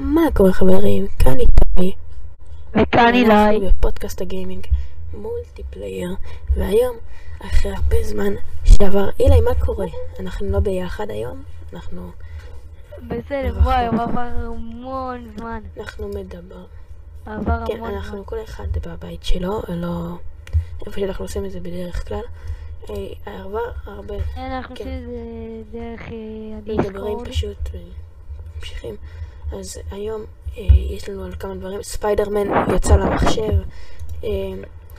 מה קורה חברים? כאן איתי. וכאן אילי. בפודקאסט הגיימינג מולטיפלייר, והיום, אחרי הרבה זמן שעבר, אילי, מה קורה? אנחנו לא ביחד היום, אנחנו, בסדר. וואי, עבר המון זמן. אנחנו מדבר. עבר כן, המון זמן. אנחנו כל אחד בבית שלו, לא איפה שאנחנו עושים את זה בדרך כלל. אה, עבר הרבה, אנחנו כן. עושים את זה דרך אה, מדברים הדיסקורד. פשוט וממשיכים. אז היום אה, יש לנו על כמה דברים. ספיידרמן יצא למחשב, אה,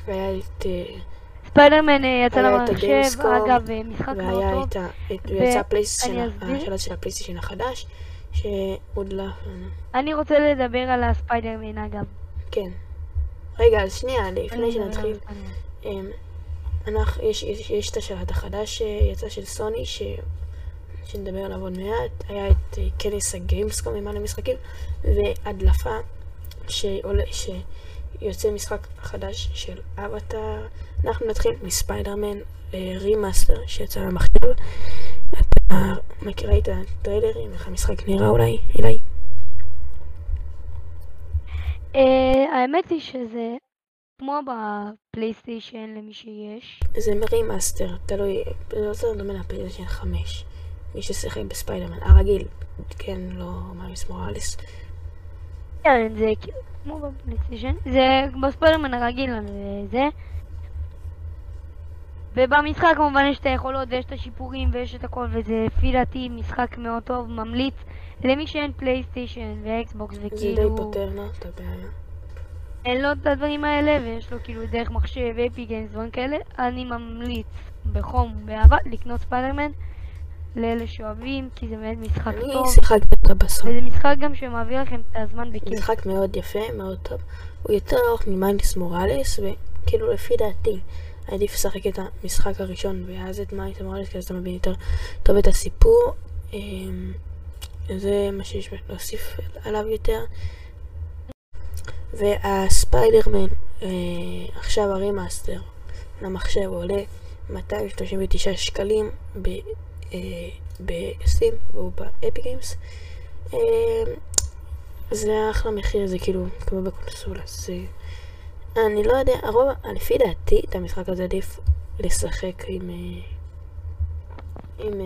והיה את... אה, ספיידרמן אה, יצא למחשב, אגב, אה, משחק מאוד והיה טוב. את ה... את- הפלייסטיישן, אני אסביר. השלט של הפלייסטיישן החדש, שהודלף לנו. אני רוצה לדבר על הספיידרמן, אגב. כן. רגע, אז שנייה, לפני שנתחיל. אמ, אנחנו, יש, יש, יש את השלט החדש שיצא של סוני, ש, שנדבר עליו עוד מעט, היה את אה, כנס הגיימסקום עם מלא משחקים, והדלפה שעולה, שיוצא משחק חדש של אבטאר. אנחנו נתחיל מספיידרמן אה, remaster שיצא למחשב. אתה מכירה את הטריילרים, איך המשחק נראה אולי, אילי? אה, האמת היא שזה כמו בפלייסטיישן למי שיש. זה remaster, תלוי, זה יותר דומה לפלייסטיישן 5. מי ששיחק בספיידרמן, הרגיל, כן, לא מיילס מוראלס. כן, זה כאילו כמו בפלייסטיישן. זה בספיידרמן הרגיל אה, זה. ובמשחק כמובן יש את היכולות ויש את השיפורים ויש את הכל וזה לפי דעתי משחק מאוד טוב, ממליץ למי שאין פלייסטיישן ואקסבוקס זה די וכאילו פותר לו את הבעיה. אין לו את הדברים האלה ויש לו כאילו דרך מחשב, Epic Games, דברים כאלה, אני ממליץ בחום, באהבה, לקנות ספיידרמן לאלה שאוהבים כי זה באמת משחק אני טוב שיחקתי אותו בסוף. וזה משחק גם שמעביר לכם את הזמן בכיף. משחק מאוד יפה, מאוד טוב. הוא יותר ארוך ממיילס מוראלס, וכאילו לפי דעתי, עדיף לשחק את המשחק הראשון ואז את מיילס מוראלס, כי אז אתה מבין יותר טוב את הסיפור. אמ, זה מה שיש להוסיף עליו יותר. והספיידרמן, אה, עכשיו ה remaster למחשב עולה 239 שקלים ב- אה, בסטים, והוא ב Epic Games. אה, זה אחלה מחיר, זה כאילו כמו בקונסולה, זה... אני לא יודע, הרוב, לפי דעתי, את המשחק הזה עדיף לשחק עם... אה, עם...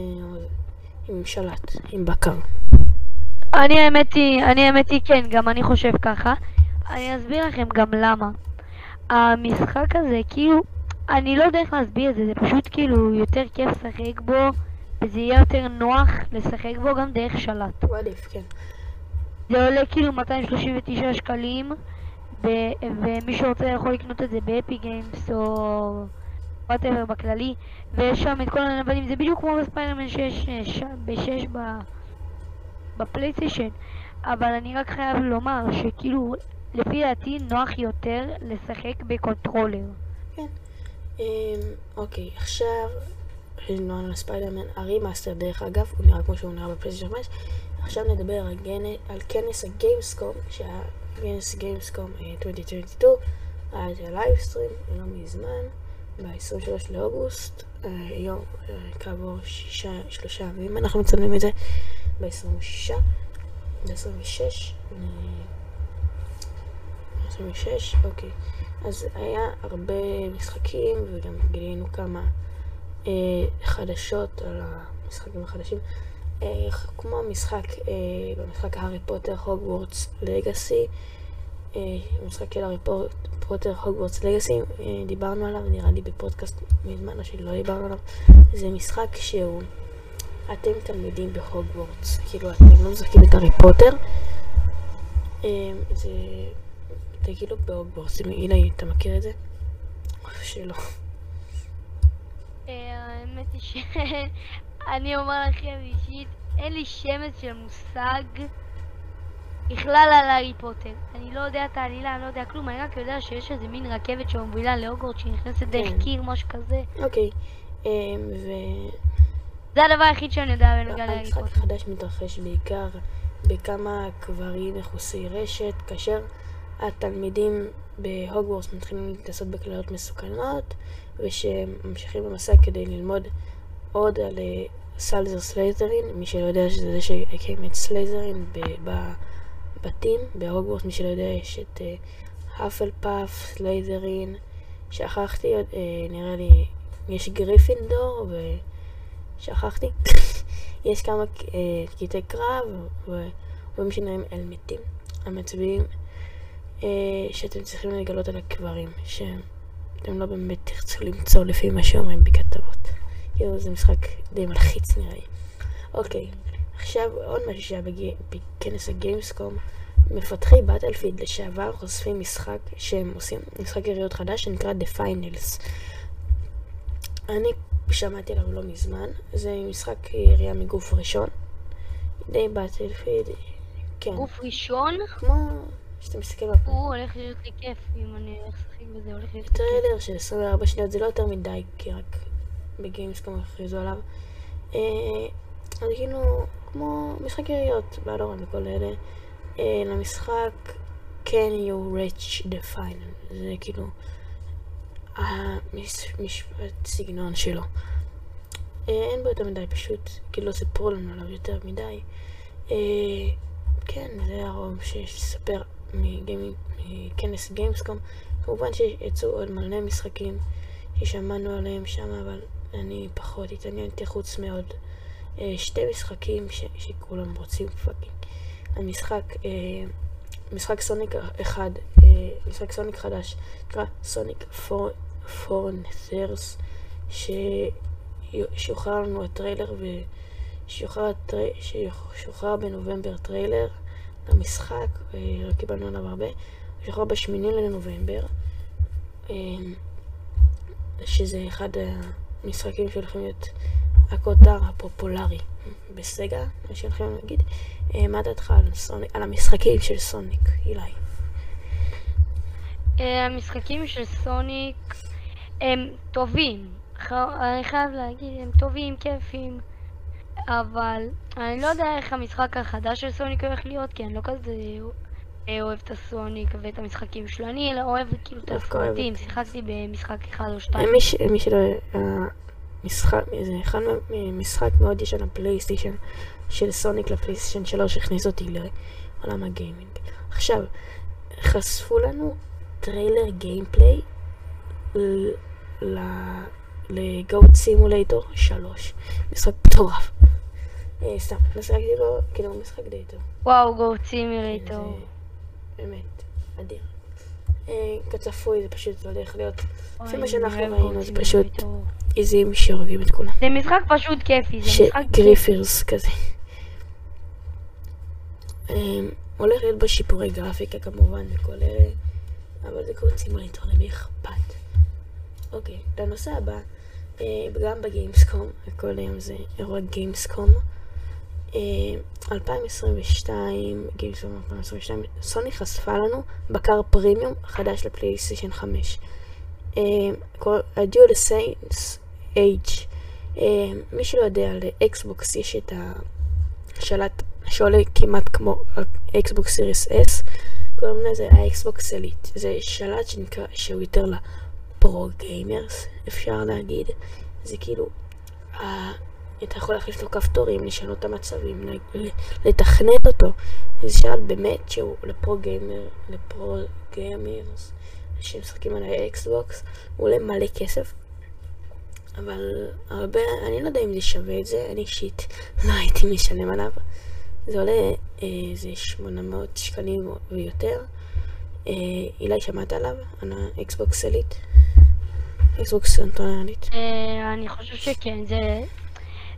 עם שלט, עם בקר. אני האמת היא, אני האמת היא כן, גם אני חושב ככה. אני אסביר לכם גם למה. המשחק הזה, כאילו, אני לא יודע איך להסביר את זה, זה פשוט כאילו יותר כיף לשחק בו, וזה יהיה יותר נוח לשחק בו גם דרך שלט. הוא עדיף, כן. זה עולה כאילו 239 שקלים, ו- ומי שרוצה יכול לקנות את זה באפי גיימס או whatever בכללי, ויש שם את כל הנבלים, זה בדיוק כמו בספיידרמן 6, אה, ש- ב-6 ב- בפלייסטיישן, אבל אני רק חייב לומר שכאילו, לפי דעתי נוח יותר לשחק ב controller. אמ, אוקיי, עכשיו, שדיברנו על ספיידרמן, ה remaster דרך אגב, הוא נראה כמו שהוא נראה בפלייסטיישן 5. עכשיו נדבר על, גנ... על כנס הגיימסקום, שהיה כנס גיימסקום אה, 2022, היה את ה livestream, לא מזמן, ב-23 לאוגוסט, אה, יום, אה, כעבור שישה, שלושה ימים אנחנו מצלמים את זה, ב-26, ב-26, 26, אוקיי. אז היה הרבה משחקים וגם גילינו כמה אה, חדשות על המשחקים החדשים. אה, כמו המשחק, אה, במשחק הארי פוטר Hogwarts Legacy, אה, המשחק של הארי פוט- פוטר הוגוורטס לגאסי, אה, דיברנו עליו, נראה לי בפודקאסט מזמן או שלא דיברנו עליו. זה משחק שהוא, אתם תלמידים בהוגוורטס, כאילו אתם לא משחקים את הארי פוטר. אה, זה... זה כאילו בהוגוורטס, הנה, אתה מכיר את זה? שלא. אה, האמת היא שאני אומר לכם אישית, אין לי שמץ של מושג בכלל על הארי פוטר. אני לא יודע את העלילה, אני לא יודע כלום, אני רק יודע שיש איזה מין רכבת שמובילה לאוגורד שנכנסת דרך כן. קיר, משהו כזה. אוקיי, אה, זה הדבר היחיד שאני יודע בנוגע להארי והמשחק פוטר. החדש מתרחש בעיקר בכמה קברים מכוסי רשת, כאשר התלמידים בהוגוורטס מתחילים להתנסות בקללות מסוכנות, ושממשיכים במסע כדי ללמוד עוד על אה, סלזר סלייזרין, מי שלא יודע שזה זה שהקים את סלייזרין ב- בתים, בהוגוורט, מי שלא יודע, יש את האפל פאף, סלייזרין, שכחתי, עוד, אה, נראה לי, יש גריפינדור, ושכחתי. יש כמה אה, קטעי קרב, ורואים שנראים אל מתים. המצביעים אה, שאתם צריכים לגלות על הקברים, שאתם לא באמת תרצו למצוא לפי מה שאומרים בכתבות. כאילו זה משחק די מלחיץ נראה לי. אוקיי, עכשיו עוד משהו שהיה בכנס ה Gamescom. מפתחי Battlefield לשעבר חושפים משחק שהם עושים, משחק יריות חדש שנקרא The Finals. אני שמעתי עליו לא מזמן, זה משחק ירייה מגוף ראשון. די Battlefield, כן. גוף ראשון? כמו שאתה מסתכל בפעם. הוא הולך להיות לי כיף אם אני הולך לשחק בזה, הולך להיות לי כיף. טריילר של 24 שניות זה לא יותר מדי, כי רק בגיימסקום הכריזו עליו. אה, אז כאילו, כמו משחק יריות, באלורן וכל אלה. אה, למשחק can you reach the final, זה כאילו המשפט סגנון שלו. אה, אין בו יותר מדי, פשוט כאילו לא סיפרו לנו עליו יותר מדי. כן, זה הרוב שיש לספר מכנס גיימסקום. כמובן שיצאו עוד מלא משחקים ששמענו עליהם שם, אבל אני פחות התעניינתי חוץ מעוד שתי משחקים שכולם רוצים fucking. המשחק, אה, משחק Sonic אחד, אה, משחק Sonic חדש, נקרא Sonic Frontiers, ששוחרר לנו הטריילר ושוחרר בנובמבר טריילר למשחק, אה, לא קיבלנו עליו הרבה, שוחרר בשמיני לנובמבר, אה, שזה אחד המשחקים שהולכים להיות הכותר הפופולרי בסגה, מה שהולכים להגיד. אה, מה דעתך על, סוניק, על המשחקים של סוניק, אילי? המשחקים של סוניק הם טובים. אני חייב להגיד, הם טובים, כיפים, אבל אני לא יודע איך המשחק החדש של Sonic הולך להיות, כי אני לא כזה אה, אוהב את ה Sonic ואת המשחקים שלו. אני אוהב כאילו את הסרטים, שיחקתי במשחק אחד או שתיים. מי שלא... משחק, זה אחד משחק מאוד ישן ה PlayStation של Sonic ל PlayStation 3 הכניס אותי לעולם ה gaming. עכשיו, חשפו לנו טריילר gameplay לגאוט סימולטור 3. משחק מטורף. אה, סתם, משחקתי בו, כאילו משחק די טוב. וואו, גאוט סימולטור. באמת, אדיר. אה, כצפוי, זה פשוט הולך להיות, לפי מה שאנחנו ראינו, זה פשוט עיזים שהורגים את כולם. זה משחק פשוט כיפי, זה משחק כיפי. גריפרס כזה. אמ, הולך להיות בשיפורי גרפיקה כמובן וכל אלה, אבל זה קוראים סימולטור, למי אכפת. אוקיי, לנושא הבא, אה, גם ב Gamescom, הכל היום זה אירוע Gamescom. 2022, אה, Gamescom 2022, סוני חשפה לנו בקר פרימיום חדש ל PlayStation 5. ה DualSense Edge מי שלא יודע, ל Xbox יש את השלט שעולה כמעט כמו Xbox Series S, קוראים לזה ה Xbox Elite. זה שלט שנקרא, שהוא יותר ל pro gamers, אפשר להגיד. זה כאילו, אתה יכול להחליף לו כפתורים, לשנות את המצבים, לתכנת אותו. זה שלט באמת שהוא ל pro gamer, ל pro gamers. שמשחקים על ה Xbox, הוא עולה מלא כסף, אבל הרבה, אני לא יודע אם זה שווה את זה, אני אישית לא הייתי משלם עליו. זה עולה איזה 800 שקלים ויותר. אה, אילי, שמעת עליו? על האקסבוקס אליט? אקסבוקס סנטרנלית. אה, אני חושב שכן, זה...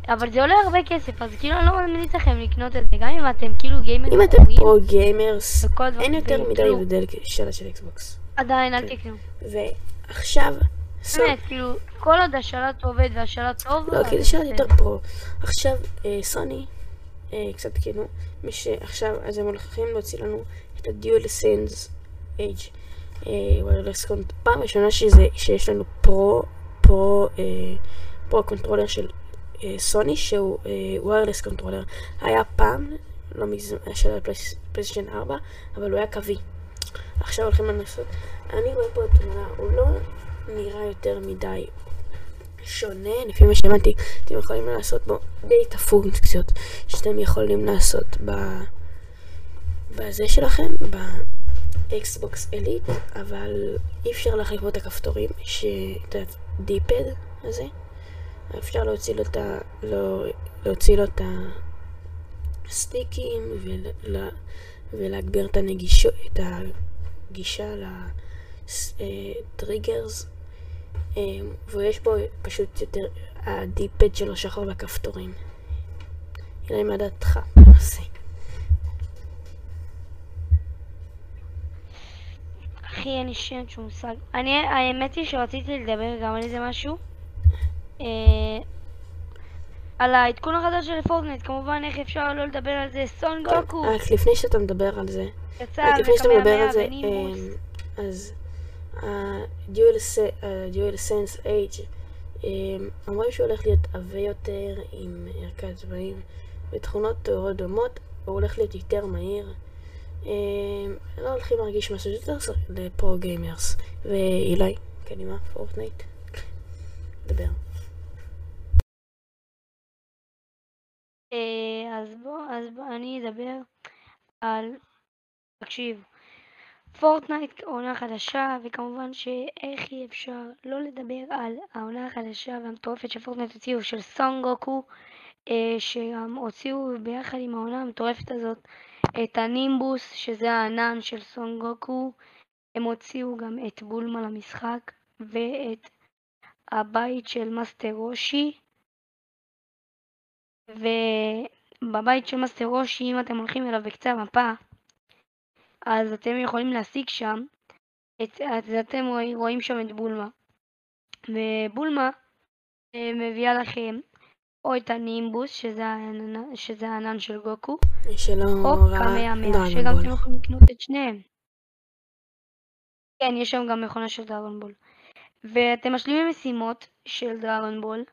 אבל זה עולה הרבה כסף, אז כאילו אני לא ממליץ לכם לקנות את זה, גם אם אתם כאילו גיימרים אם אתם פרו גיימרס, אין יותר מדי הבדל שאלה של אקסבוקס. עדיין, אל תקנו. ועכשיו... באמת, כאילו, כל עוד השלט עובד והשלט טוב... לא, כי זה שלט יותר פרו. עכשיו, אה, סוני, אה, קצת כאילו, מי שעכשיו, אז הם הולכים להוציא לנו את ה DualSense Edge wireless cont. פעם ראשונה שיש לנו pro, pro, אה, pro controller של סוני, שהוא wireless controller. היה פעם, לא מזמן, של ה PlayStation 4, אבל הוא היה קווי. עכשיו הולכים לנסות. אני רואה פה תמונה, הוא לא נראה יותר מדי שונה, לפי מה שהבנתי, אתם יכולים לעשות בו די את הפונקציות שאתם יכולים לעשות ב... בזה שלכם, ב Xbox Elite, אבל אי אפשר להחליף בו את הכפתורים, שאת ה D-pad הזה, אפשר להוציא לו את ה... לא, להוציא לו את הסטיקים ול, ולהגביר את הנגישו... את הגישה ל triggers, אה, ויש בו פשוט יותר, ה D-pad שלו שחור בכפתורים. נראה מה דעתך בנושא. אחי, אין לי שום מושג. אני, האמת היא שרציתי לדבר גם על איזה משהו. אה, על העדכון החדש של Fortnite, כמובן איך אפשר לא לדבר על זה, Son Goku. רק אה, לפני שאתה מדבר על זה, יצא לפני שאתה מדבר על זה. אמ, אז ה-DualSense Edge אמ, אומרים שהוא הולך להיות עבה יותר עם ערכת צבעים ותכונות טהורות דומות, הוא הולך להיות יותר מהיר. לא הולכים להרגיש משהו יותר ל pro gamers. ואילי, קדימה, Fortnite, דבר. אז בוא, אז בוא, אני אדבר על, תקשיב, Fortnite עונה חדשה, וכמובן שאיך אי אפשר לא לדבר על העונה החדשה והמטורפת ש Fortnite הוציאו של Son Goku, אה, שגם הוציאו ביחד עם העונה המטורפת הזאת את ה Nimbus, שזה הענן של Son Goku, הם הוציאו גם את Bulma למשחק, ואת הבית של Master Roshi, ובבית של Master Roshi, אם אתם הולכים אליו בקצה המפה, אז אתם יכולים להשיג שם, את, אז אתם רואים, שם את Bulma. ו Bulma אה, מביאה לכם או את ה Nimbus, שזה הענן, שזה הענן של גוקו, שלא או ראה Kamehameha, שגם אתם. יכולים לקנות את שניהם. כן, יש שם גם מכונה של Dragon Ball. ואתם משלימים משימות של Dragon Ball,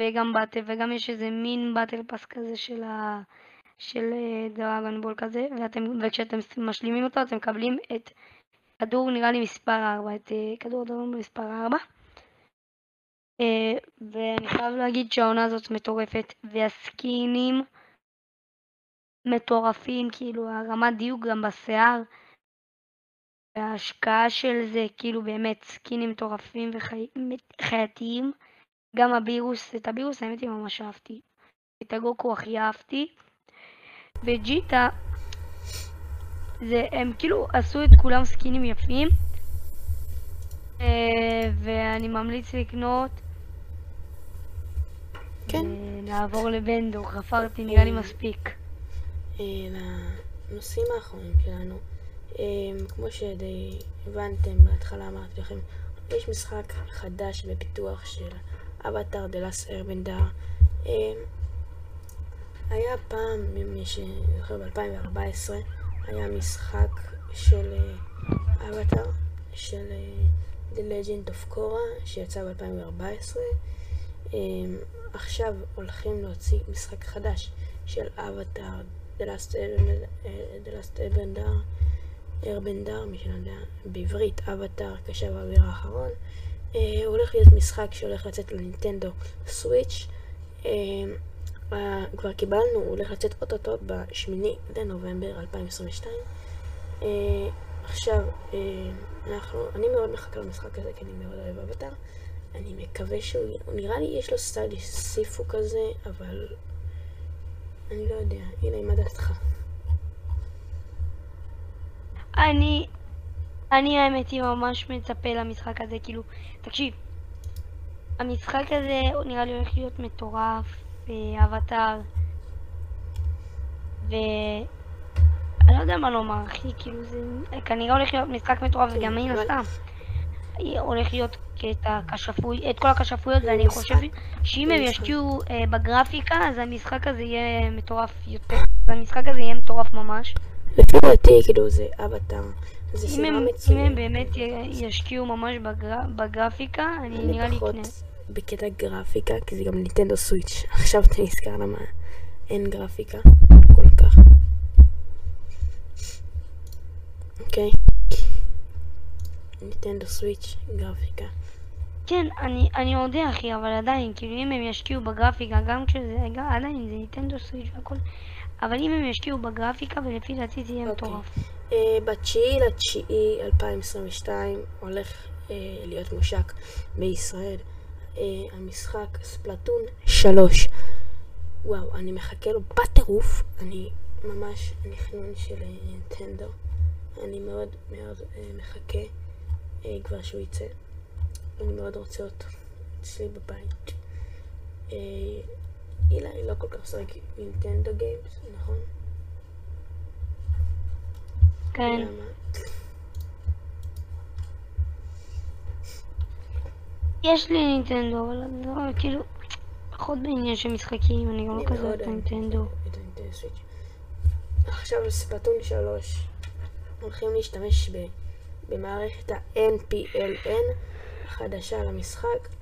וגם באטל, וגם יש איזה מין באטל פס כזה של, ה... של אה, דרגון בול כזה, ואתם, וכשאתם משלימים אותו אתם מקבלים את כדור נראה לי מספר 4, את אה, כדור בול מספר 4. אה, ואני חייב להגיד שהעונה הזאת מטורפת, והסקינים מטורפים, כאילו הרמת דיוק גם בשיער, וההשקעה של זה, כאילו באמת סקינים מטורפים וחייתיים. גם הבירוס, את הבירוס האמת היא ממש אהבתי. את הגוקו הכי אהבתי. וג'יטה, זה, הם כאילו עשו את כולם סקינים יפים. אה, ואני ממליץ לקנות. כן. נעבור לבנדו, חפרתי נראה לי אה, מספיק. אה, לנושאים האחרונים שלנו. אה, כמו שדי הבנתם בהתחלה אמרתי לכם, יש משחק חדש בפיתוח של אבטאר דה לאס ארבנדר. היה פעם, מי שזוכר ב-2014, היה משחק של אבטאר, של אה, The Legend of Korra, שיצא ב-2014. עכשיו הולכים להוציא משחק חדש של אבטאר The Last אה, Airbender, ארבנדר, מי שלא יודע, בעברית, אבטאר קשב האוויר האחרון. אה, הולך להיות משחק שהולך לצאת לנינטנדו סוויץ'. אה, אה, כבר קיבלנו, הוא הולך לצאת אוטוטו ב-8 לנובמבר 2022. אה, עכשיו, אה, אנחנו, אני מאוד מחכה למשחק הזה, כי אני מאוד אוהב אבטאר. אני מקווה שהוא, הוא נראה לי יש לו סטייל סיפו כזה, אבל אני לא יודע. הנה, מה דעתך? אני, אני האמת היא ממש מצפה למשחק הזה, כאילו, תקשיב, המשחק הזה נראה לי הולך להיות מטורף, אבטאר, ואני לא יודע מה לומר, אחי, כאילו זה כנראה הולך להיות משחק מטורף, וגם מן הסתם, הולך להיות קטע כשפוי, את כל הכשפויות, ואני חושב שאם הם. ישקיעו אה, בגרפיקה, אז המשחק הזה יהיה מטורף יותר, אז המשחק הזה יהיה מטורף ממש. לפי דעתי, כאילו, זה אבטאר. זה אם סדרה הם, אם. הם באמת ישקיעו ממש בגר, בגרפיקה, אני נראה לי אני אקנה. בקטע גרפיקה, כי זה גם ניטנדו סוויץ'. עכשיו אתה נזכר למה אין גרפיקה כל כך. אוקיי. ניטנדו סוויץ', גרפיקה. כן, אני, אני יודע אחי, אבל עדיין, כאילו אם הם ישקיעו בגרפיקה, גם כשזה, גם, עדיין זה ניטנדו סוויץ' והכל, אבל אם הם ישקיעו בגרפיקה, ולפי דעתי זה יהיה אוקיי. מטורף. אה, בתשיעי לתשיעי 2022 הולך אה, להיות מושק בישראל אה, המשחק ספלטון 3. וואו, אני מחכה לו בטירוף. אני ממש נכנון של נינטנדו. אני מאוד מאוד מחכה כבר שהוא יצא. אני מאוד רוצה אותו אצלי בבית. אילי לא כל כך משחק נינטנדו גיימס, נכון? כן. למה? יש לי נינטנדו, אבל לא, כאילו, פחות בעניין של משחקים, אני גם לא כזה את הנינטנדו. עכשיו ספלטון 3 הולכים להשתמש במערכת ה-NPLN החדשה למשחק.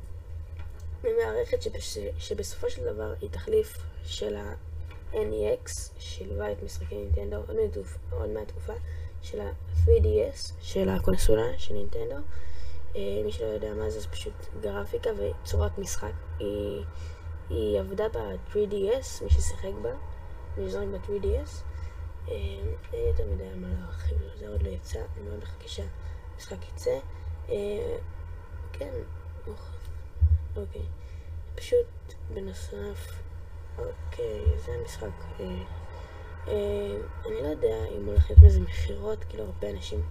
זו מערכת שבש... שבסופו של דבר היא תחליף של ה-NEX, שילבה את משחקי נינטנדו תקופה- עוד מעט תקופה, של ה-3DS, של הקונסולה של נינטנדו. אה, מי שלא יודע מה זה, זה פשוט גרפיקה וצורת משחק. היא, היא עבדה ב-3DS, מי ששיחק בה, מי שזורק ב-3DS. אה, אין יותר מדי מה להרחיב, זה עוד לא יצא, אני מאוד מחכה שהמשחק יצא. אה, כן, אוח, אוקיי. פשוט בנוסף, אוקיי, זה המשחק. אה, אה, אני לא יודע אם הולך להיות מזה מכירות, כאילו הרבה אנשים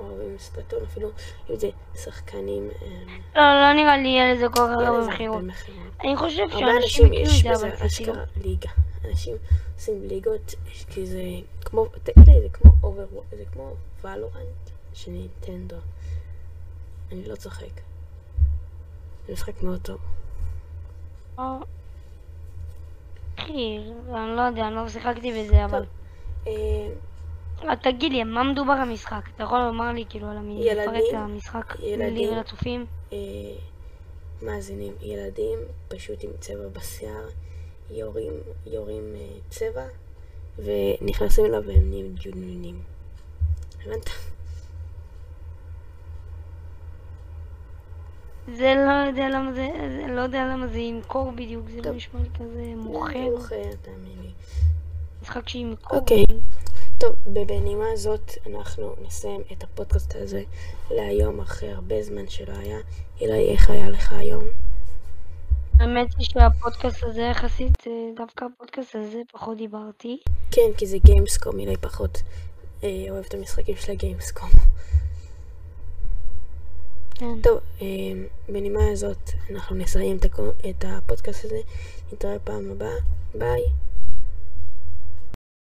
אוהבים ספלטון, אפילו אם זה שחקנים. אה, לא, לא נראה לי יהיה לזה כל כך לזה הרבה מכירות. אני חושב שאנשים אנשים יקנו את זה, אבל כאילו... אשכרה ליגה. אנשים עושים ליגות, כי זה כמו, תגידי, זה כמו אובר, זה כמו ולורנט של נינטנדו. אני לא צוחק. זה משחק מאוד טוב. אחי, אני לא יודע, אני לא שיחקתי בזה, אבל... אה, אה, תגיד לי, מה מדובר המשחק? אתה יכול לומר לי, כאילו, על. ילדים, המשחק ילדים. ולצופים? אה, מאזינים, ילדים פשוט עם צבע בשיער, יורים, יורים אה, צבע, ונכנסים אליו והם נהיים ג'ונונים. הבנת? זה לא יודע למה זה, זה לא יודע למה זה ימכור בדיוק, זה לא. נשמע לי כזה מוכר. מוכר, תאמין לי. משחק שימכור. אוקיי. טוב, בנימה הזאת אנחנו נסיים את הפודקאסט הזה להיום אחרי הרבה זמן שלא היה. אילי, איך היה לך היום? האמת היא שהפודקאסט הזה יחסית, אה, דווקא הפודקאסט הזה פחות דיברתי. כן, כי זה גיימסקום, אילי פחות אה, אוהב את המשחקים של הגיימסקום. כן. טוב, אה, בנימה הזאת אנחנו נסיים את הפודקאסט הזה. נתראה פעם הבאה. ביי.